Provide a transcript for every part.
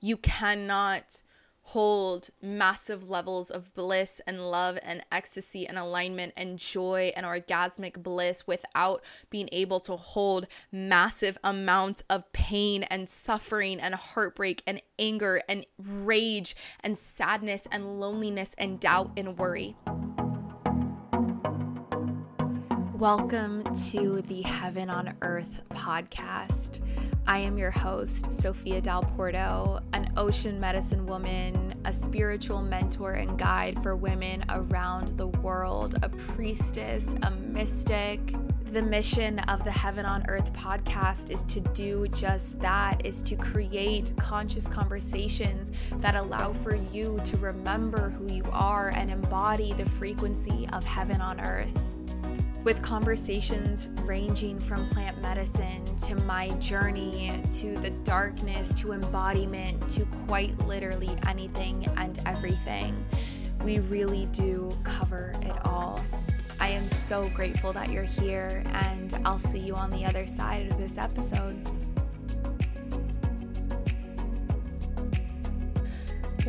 You cannot hold massive levels of bliss and love and ecstasy and alignment and joy and orgasmic bliss without being able to hold massive amounts of pain and suffering and heartbreak and anger and rage and sadness and loneliness and doubt and worry. Welcome to the Heaven on Earth podcast. I am your host, Sophia Dal Porto, an ocean medicine woman, a spiritual mentor and guide for women around the world, a priestess, a mystic. The mission of the Heaven on Earth podcast is to do just that, is to create conscious conversations that allow for you to remember who you are and embody the frequency of heaven on earth with conversations ranging from plant medicine to my journey to the darkness to embodiment to quite literally anything and everything. We really do cover it all. I am so grateful that you're here, and I'll see you on the other side of this episode.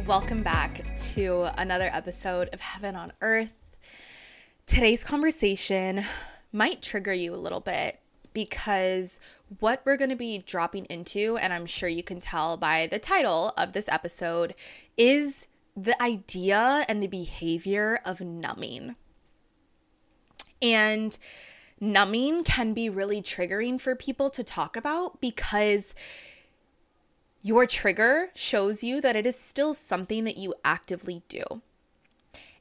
Welcome back to another episode of Heaven on Earth. Today's conversation might trigger you a little bit because what we're going to be dropping into, and I'm sure you can tell by the title of this episode, is the idea and the behavior of numbing. And numbing can be really triggering for people to talk about because your trigger shows you that it is still something that you actively do.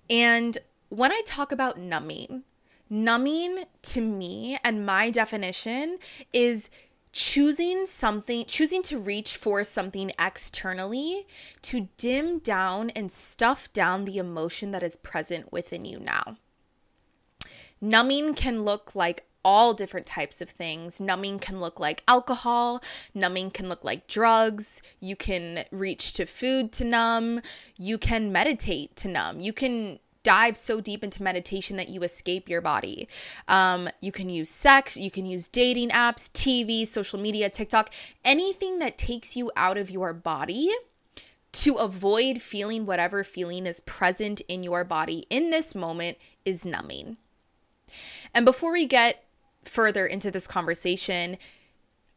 And when I talk about numbing, numbing to me and my definition is choosing something, choosing to reach for something externally to dim down and stuff down the emotion that is present within you now. Numbing can look like all different types of things. Numbing can look like alcohol, numbing can look like drugs. You can reach to food to numb, you can meditate to numb. You can dive so deep into meditation that you escape your body. Um, you can use sex, you can use dating apps, TV, social media, TikTok, anything that takes you out of your body to avoid feeling whatever feeling is present in your body in this moment is numbing. And before we get further into this conversation,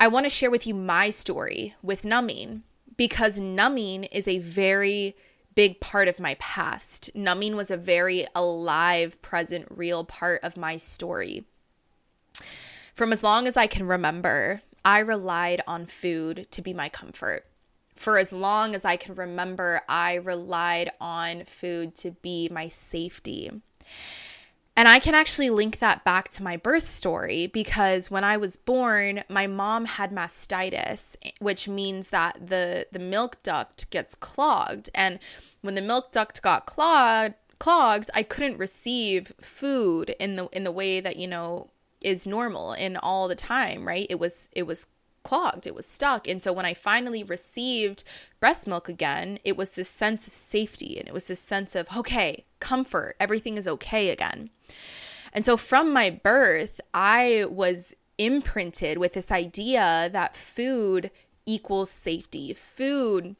I want to share with you my story with numbing because numbing is a very big part of my past. Numbing was a very alive, present, real part of my story. From as long as I can remember, I relied on food to be my comfort. For as long as I can remember, I relied on food to be my safety. And I can actually link that back to my birth story because when I was born, my mom had mastitis, which means that the the milk duct gets clogged and when the milk duct got clogged, clogs, I couldn't receive food in the in the way that, you know, is normal in all the time, right? It was it was clogged, it was stuck. And so when I finally received breast milk again, it was this sense of safety and it was this sense of, okay, comfort, everything is okay again. And so from my birth, I was imprinted with this idea that food equals safety. Food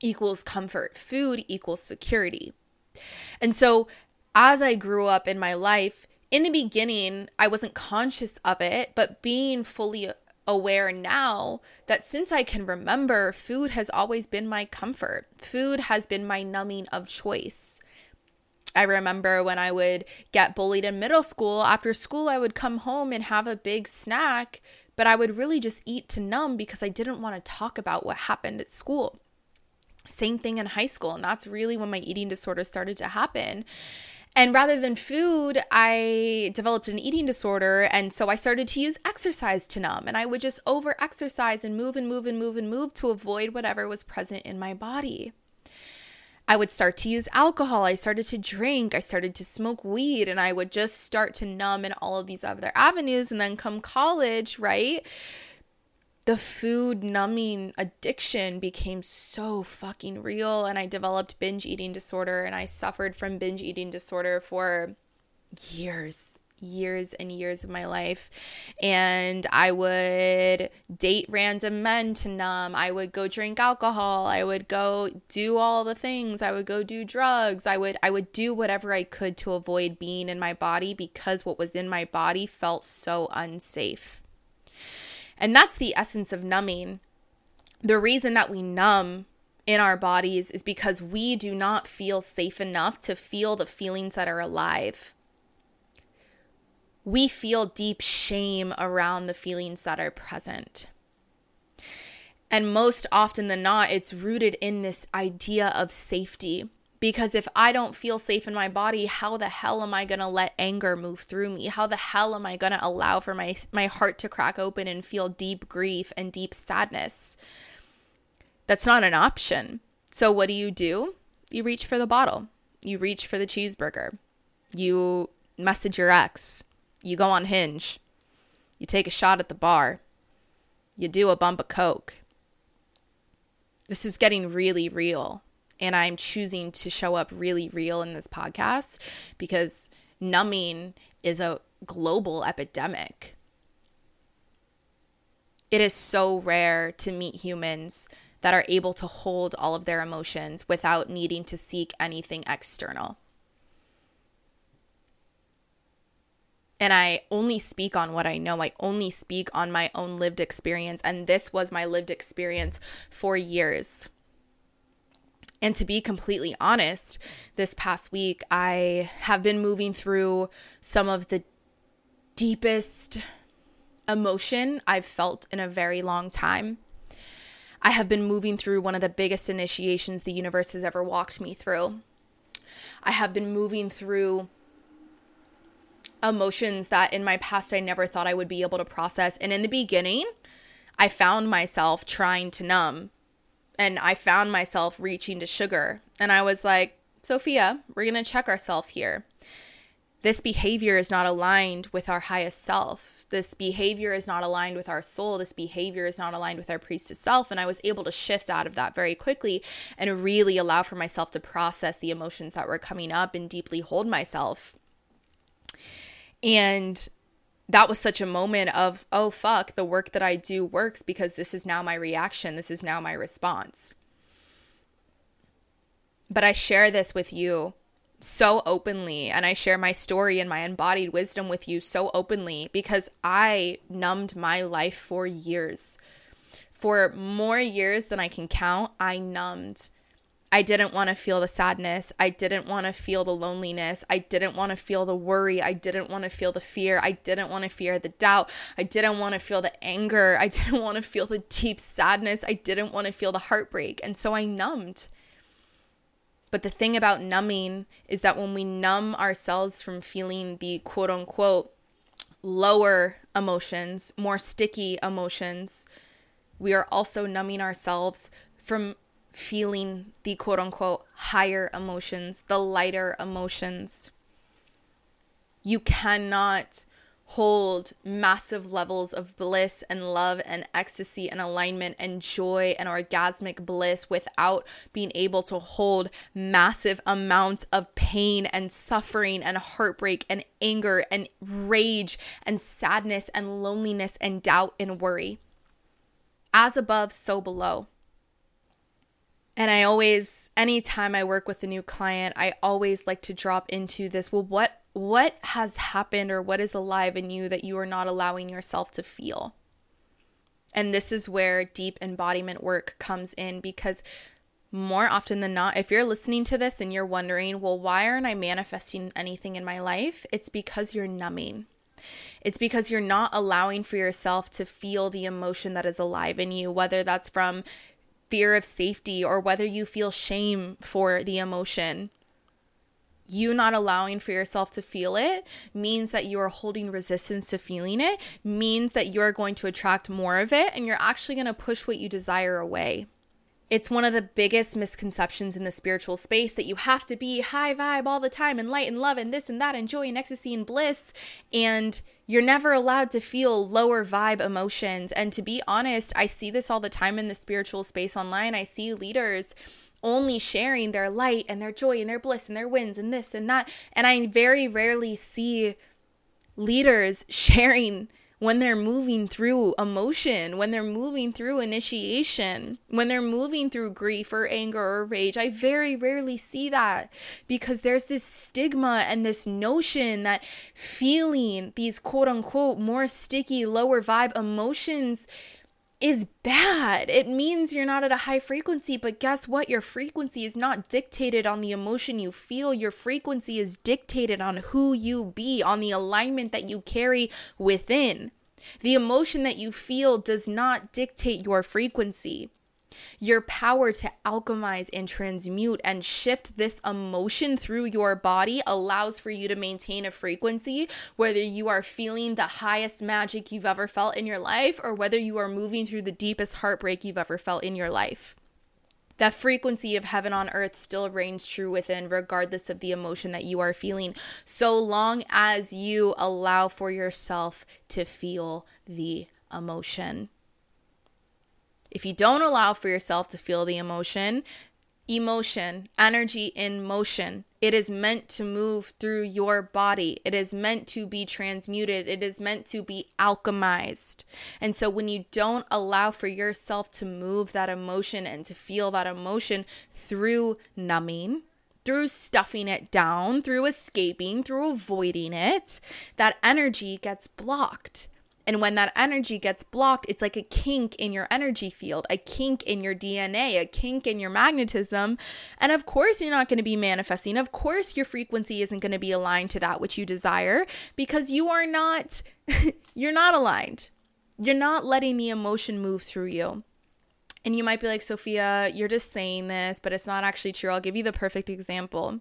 equals comfort, food equals security. And so as I grew up in my life, in the beginning, I wasn't conscious of it, but being fully aware now that since I can remember, food has always been my comfort. Food has been my numbing of choice. I remember when I would get bullied in middle school, after school, I would come home and have a big snack, but I would really just eat to numb because I didn't want to talk about what happened at school. Same thing in high school, and that's really when my eating disorder started to happen. And rather than food, I developed an eating disorder. And so I started to use exercise to numb. And I would just over exercise and move and move and move and move to avoid whatever was present in my body. I would start to use alcohol. I started to drink. I started to smoke weed. And I would just start to numb in all of these other avenues. And then come college, right? The food numbing addiction became so fucking real and I developed binge eating disorder and I suffered from binge eating disorder for years years and years of my life. And I would date random men to numb. I would go drink alcohol. I would go do all the things. I would go do drugs. I would I would do whatever I could to avoid being in my body because what was in my body felt so unsafe. And that's the essence of numbing. The reason that we numb in our bodies is because we do not feel safe enough to feel the feelings that are alive we feel deep shame around the feelings that are present. And most often than not, it's rooted in this idea of safety. Because if I don't feel safe in my body, how the hell am I going to let anger move through me? How the hell am I going to allow for my, my heart to crack open and feel deep grief and deep sadness? That's not an option. So, what do you do? You reach for the bottle, you reach for the cheeseburger, you message your ex, you go on Hinge. You take a shot at the bar. You do a bump of Coke. This is getting really real. And I'm choosing to show up really real in this podcast because numbing is a global epidemic. It is so rare to meet humans that are able to hold all of their emotions without needing to seek anything external. and I only speak on what I know. I only speak on my own lived experience. And this was my lived experience for years. And to be completely honest, this past week, I have been moving through some of the deepest emotion I've felt in a very long time. I have been moving through one of the biggest initiations the universe has ever walked me through. I have been moving through emotions that in my past I never thought I would be able to process. And in the beginning, I found myself trying to numb and I found myself reaching to sugar. And I was like, Sophia, we're going to check ourselves here. This behavior is not aligned with our highest self. This behavior is not aligned with our soul. This behavior is not aligned with our priestess self. And I was able to shift out of that very quickly and really allow for myself to process the emotions that were coming up and deeply hold myself and that was such a moment of, oh, fuck, the work that I do works because this is now my reaction. This is now my response. But I share this with you so openly, and I share my story and my embodied wisdom with you so openly because I numbed my life for years. For more years than I can count, I numbed I didn't want to feel the sadness. I didn't want to feel the loneliness. I didn't want to feel the worry. I didn't want to feel the fear. I didn't want to fear the doubt. I didn't want to feel the anger. I didn't want to feel the deep sadness. I didn't want to feel the heartbreak. And so I numbed. But the thing about numbing is that when we numb ourselves from feeling the quote unquote lower emotions, more sticky emotions, we are also numbing ourselves from feeling the quote unquote higher emotions, the lighter emotions. You cannot hold massive levels of bliss and love and ecstasy and alignment and joy and orgasmic bliss without being able to hold massive amounts of pain and suffering and heartbreak and anger and rage and sadness and loneliness and doubt and worry. As above, so below. And I always anytime I work with a new client, I always like to drop into this, well what what has happened or what is alive in you that you are not allowing yourself to feel? And this is where deep embodiment work comes in because more often than not, if you're listening to this and you're wondering, well, why aren't I manifesting anything in my life? It's because you're numbing. It's because you're not allowing for yourself to feel the emotion that is alive in you, whether that's from fear of safety or whether you feel shame for the emotion, you not allowing for yourself to feel it means that you are holding resistance to feeling it, means that you're going to attract more of it, and you're actually going to push what you desire away. It's one of the biggest misconceptions in the spiritual space that you have to be high vibe all the time and light and love and this and that and joy and ecstasy and bliss. And you're never allowed to feel lower vibe emotions. And to be honest, I see this all the time in the spiritual space online. I see leaders only sharing their light and their joy and their bliss and their wins and this and that. And I very rarely see leaders sharing when they're moving through emotion, when they're moving through initiation, when they're moving through grief or anger or rage. I very rarely see that because there's this stigma and this notion that feeling these quote unquote more sticky, lower vibe emotions is bad. It means you're not at a high frequency, but guess what? Your frequency is not dictated on the emotion you feel. Your frequency is dictated on who you be, on the alignment that you carry within. The emotion that you feel does not dictate your frequency. Your power to alchemize and transmute and shift this emotion through your body allows for you to maintain a frequency, whether you are feeling the highest magic you've ever felt in your life or whether you are moving through the deepest heartbreak you've ever felt in your life. That frequency of heaven on earth still reigns true within, regardless of the emotion that you are feeling, so long as you allow for yourself to feel the emotion. If you don't allow for yourself to feel the emotion, emotion, energy in motion, it is meant to move through your body. It is meant to be transmuted. It is meant to be alchemized. And so when you don't allow for yourself to move that emotion and to feel that emotion through numbing, through stuffing it down, through escaping, through avoiding it, that energy gets blocked. And when that energy gets blocked, it's like a kink in your energy field, a kink in your DNA, a kink in your magnetism. And of course, you're not going to be manifesting. Of course, your frequency isn't going to be aligned to that which you desire because you are not you're not aligned. You're not letting the emotion move through you. And you might be like, "Sophia, you're just saying this, but it's not actually true." I'll give you the perfect example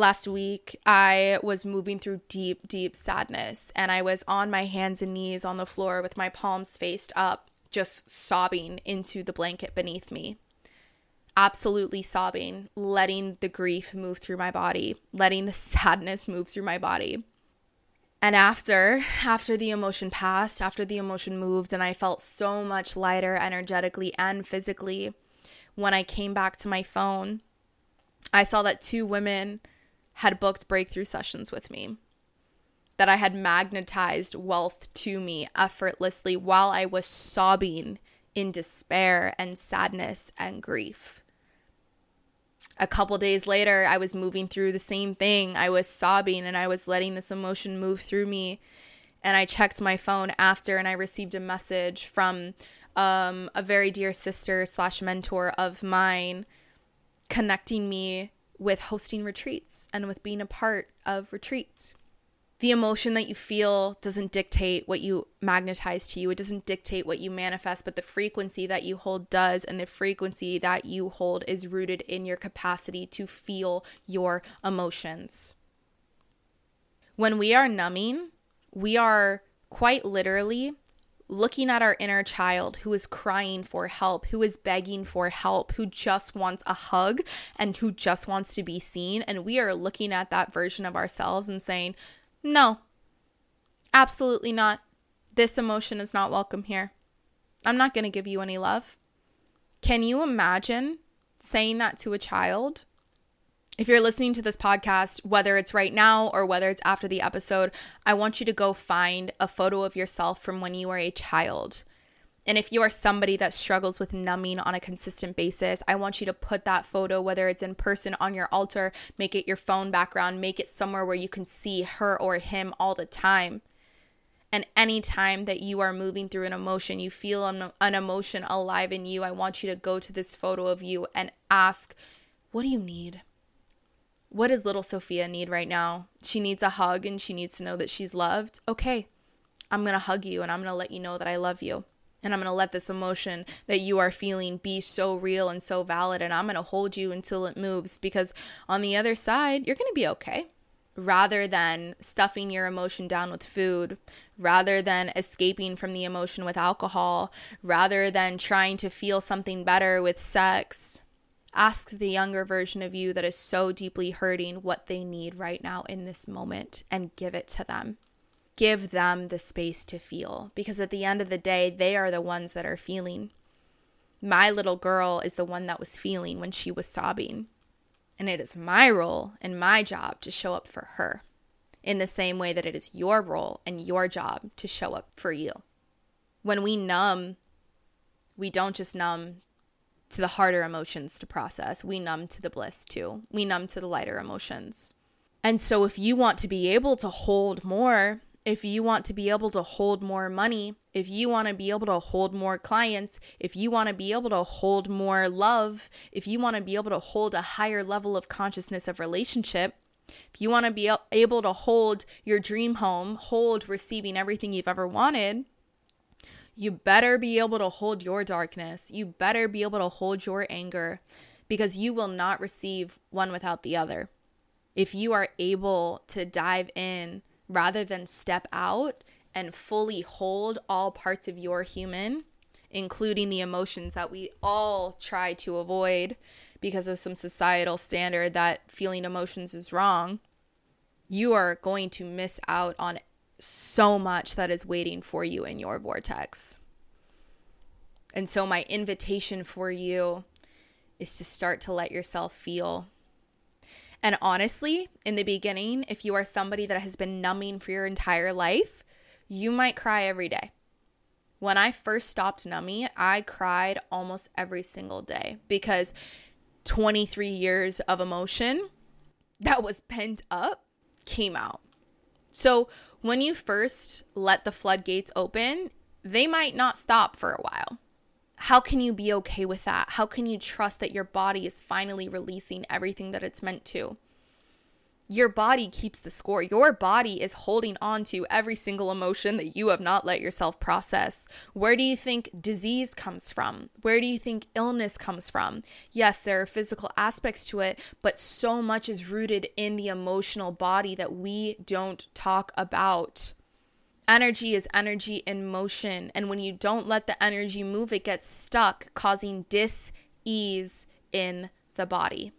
last week I was moving through deep, deep sadness and I was on my hands and knees on the floor with my palms faced up, just sobbing into the blanket beneath me. Absolutely sobbing, letting the grief move through my body, letting the sadness move through my body. And after, after the emotion passed, after the emotion moved, and I felt so much lighter energetically and physically, when I came back to my phone, I saw that two women had booked breakthrough sessions with me, that I had magnetized wealth to me effortlessly while I was sobbing in despair and sadness and grief. A couple days later, I was moving through the same thing. I was sobbing and I was letting this emotion move through me. And I checked my phone after and I received a message from um, a very dear sister slash mentor of mine connecting me with hosting retreats and with being a part of retreats. The emotion that you feel doesn't dictate what you magnetize to you. It doesn't dictate what you manifest, but the frequency that you hold does. And the frequency that you hold is rooted in your capacity to feel your emotions. When we are numbing, we are quite literally looking at our inner child who is crying for help, who is begging for help, who just wants a hug and who just wants to be seen. And we are looking at that version of ourselves and saying, no, absolutely not. This emotion is not welcome here. I'm not going to give you any love. Can you imagine saying that to a child? If you're listening to this podcast, whether it's right now or whether it's after the episode, I want you to go find a photo of yourself from when you were a child. And if you are somebody that struggles with numbing on a consistent basis, I want you to put that photo, whether it's in person on your altar, make it your phone background, make it somewhere where you can see her or him all the time. And anytime that you are moving through an emotion, you feel an, an emotion alive in you, I want you to go to this photo of you and ask, What do you need? What does little Sophia need right now? She needs a hug and she needs to know that she's loved. Okay, I'm going to hug you and I'm going to let you know that I love you. And I'm going to let this emotion that you are feeling be so real and so valid. And I'm going to hold you until it moves because on the other side, you're going to be okay. Rather than stuffing your emotion down with food, rather than escaping from the emotion with alcohol, rather than trying to feel something better with sex, Ask the younger version of you that is so deeply hurting what they need right now in this moment and give it to them. Give them the space to feel because at the end of the day, they are the ones that are feeling. My little girl is the one that was feeling when she was sobbing. And it is my role and my job to show up for her. in the same way that it is your role and your job to show up for you. When we numb, we don't just numb to the harder emotions to process, we numb to the bliss too. We numb to the lighter emotions. And so, if you want to be able to hold more, if you want to be able to hold more money, if you want to be able to hold more clients, if you want to be able to hold more love, if you want to be able to hold a higher level of consciousness of relationship, if you want to be able to hold your dream home, hold receiving everything you've ever wanted, you better be able to hold your darkness. You better be able to hold your anger because you will not receive one without the other. If you are able to dive in rather than step out and fully hold all parts of your human, including the emotions that we all try to avoid because of some societal standard that feeling emotions is wrong, you are going to miss out on so much that is waiting for you in your vortex. And so, my invitation for you is to start to let yourself feel. And honestly, in the beginning, if you are somebody that has been numbing for your entire life, you might cry every day. When I first stopped numbing, I cried almost every single day because 23 years of emotion that was pent up came out. So, when you first let the floodgates open, they might not stop for a while. How can you be okay with that? How can you trust that your body is finally releasing everything that it's meant to? Your body keeps the score. Your body is holding on to every single emotion that you have not let yourself process. Where do you think disease comes from? Where do you think illness comes from? Yes, there are physical aspects to it, but so much is rooted in the emotional body that we don't talk about. Energy is energy in motion, and when you don't let the energy move, it gets stuck, causing dis ease in the body.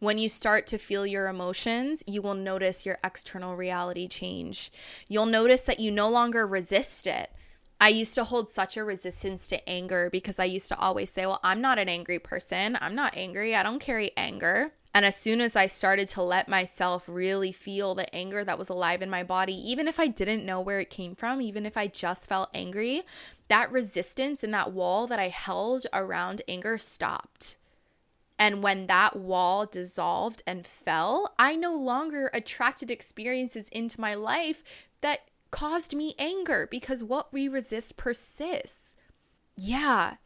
When you start to feel your emotions, you will notice your external reality change. You'll notice that you no longer resist it. I used to hold such a resistance to anger because I used to always say, Well, I'm not an angry person. I'm not angry. I don't carry anger. And as soon as I started to let myself really feel the anger that was alive in my body, even if I didn't know where it came from, even if I just felt angry, that resistance and that wall that I held around anger stopped. And when that wall dissolved and fell, I no longer attracted experiences into my life that caused me anger because what we resist persists. Yeah,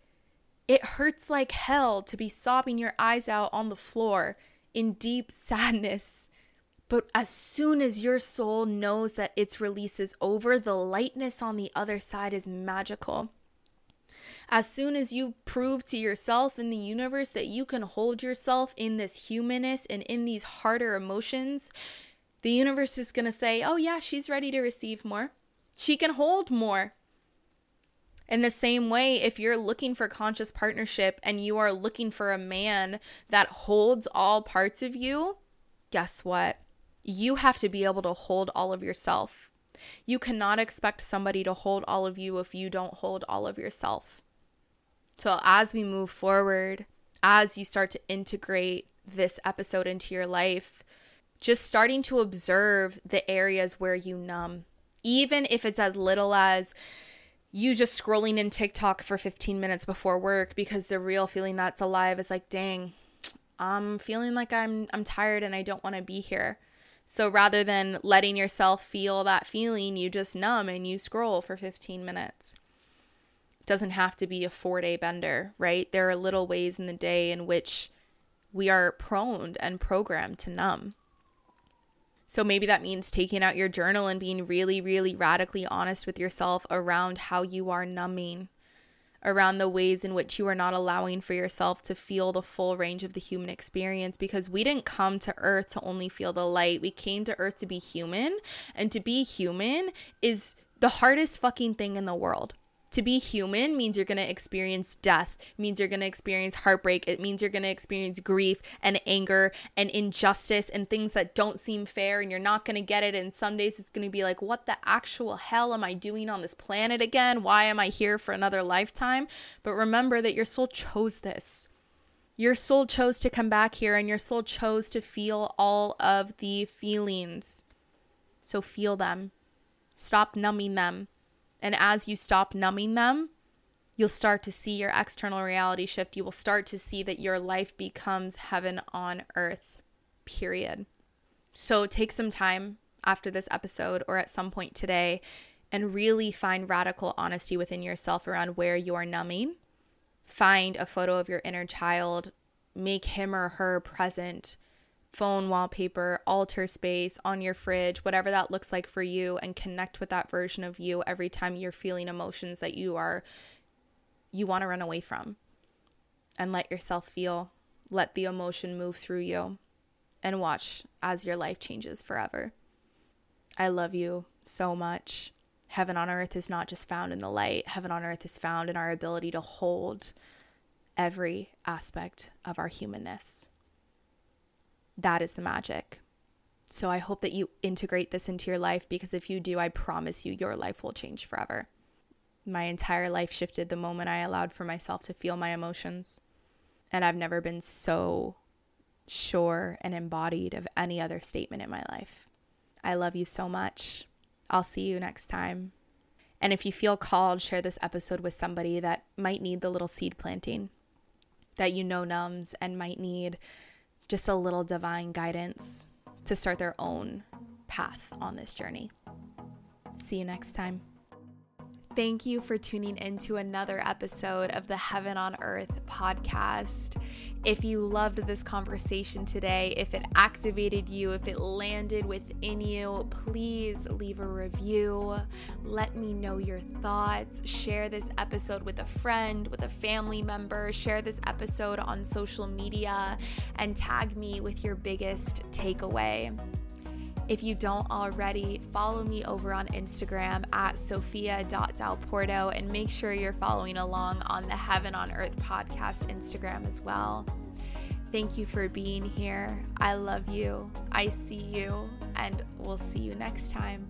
it hurts like hell to be sobbing your eyes out on the floor in deep sadness. But as soon as your soul knows that its release is over, the lightness on the other side is magical. As soon as you prove to yourself in the universe that you can hold yourself in this humanness and in these harder emotions, the universe is going to say, oh, yeah, she's ready to receive more. She can hold more. In the same way, if you're looking for conscious partnership and you are looking for a man that holds all parts of you, guess what? You have to be able to hold all of yourself. You cannot expect somebody to hold all of you if you don't hold all of yourself. So, as we move forward, as you start to integrate this episode into your life, just starting to observe the areas where you numb, even if it's as little as you just scrolling in TikTok for 15 minutes before work because the real feeling that's alive is like, dang, I'm feeling like I'm I'm tired and I don't want to be here. So rather than letting yourself feel that feeling, you just numb and you scroll for 15 minutes doesn't have to be a four day bender, right? There are little ways in the day in which we are prone and programmed to numb. So maybe that means taking out your journal and being really, really radically honest with yourself around how you are numbing, around the ways in which you are not allowing for yourself to feel the full range of the human experience because we didn't come to earth to only feel the light. We came to earth to be human, and to be human is the hardest fucking thing in the world to be human means you're going to experience death means you're going to experience heartbreak it means you're going to experience grief and anger and injustice and things that don't seem fair and you're not going to get it. And some days it's going to be like what the actual hell am i doing on this planet again? Why am i here for another lifetime? But remember that your soul chose this. Your soul chose to come back here and your soul chose to feel all of the feelings. So feel them. Stop numbing them. And as you stop numbing them, you'll start to see your external reality shift. You will start to see that your life becomes heaven on earth, period. So take some time after this episode or at some point today and really find radical honesty within yourself around where you're numbing. Find a photo of your inner child, make him or her present phone wallpaper, altar space, on your fridge, whatever that looks like for you, and connect with that version of you every time you're feeling emotions that you are, you want to run away from. And let yourself feel, let the emotion move through you, and watch as your life changes forever. I love you so much. Heaven on earth is not just found in the light, heaven on earth is found in our ability to hold every aspect of our humanness. That is the magic. So I hope that you integrate this into your life because if you do, I promise you, your life will change forever. My entire life shifted the moment I allowed for myself to feel my emotions. And I've never been so sure and embodied of any other statement in my life. I love you so much. I'll see you next time. And if you feel called, share this episode with somebody that might need the little seed planting that you know numbs and might need just a little divine guidance to start their own path on this journey. See you next time. Thank you for tuning in to another episode of the Heaven on Earth podcast. If you loved this conversation today, if it activated you, if it landed within you, please leave a review. Let me know your thoughts. Share this episode with a friend, with a family member. Share this episode on social media and tag me with your biggest takeaway. If you don't already, follow me over on Instagram at sophia.dalporto and make sure you're following along on the Heaven on Earth podcast Instagram as well. Thank you for being here. I love you. I see you, and we'll see you next time.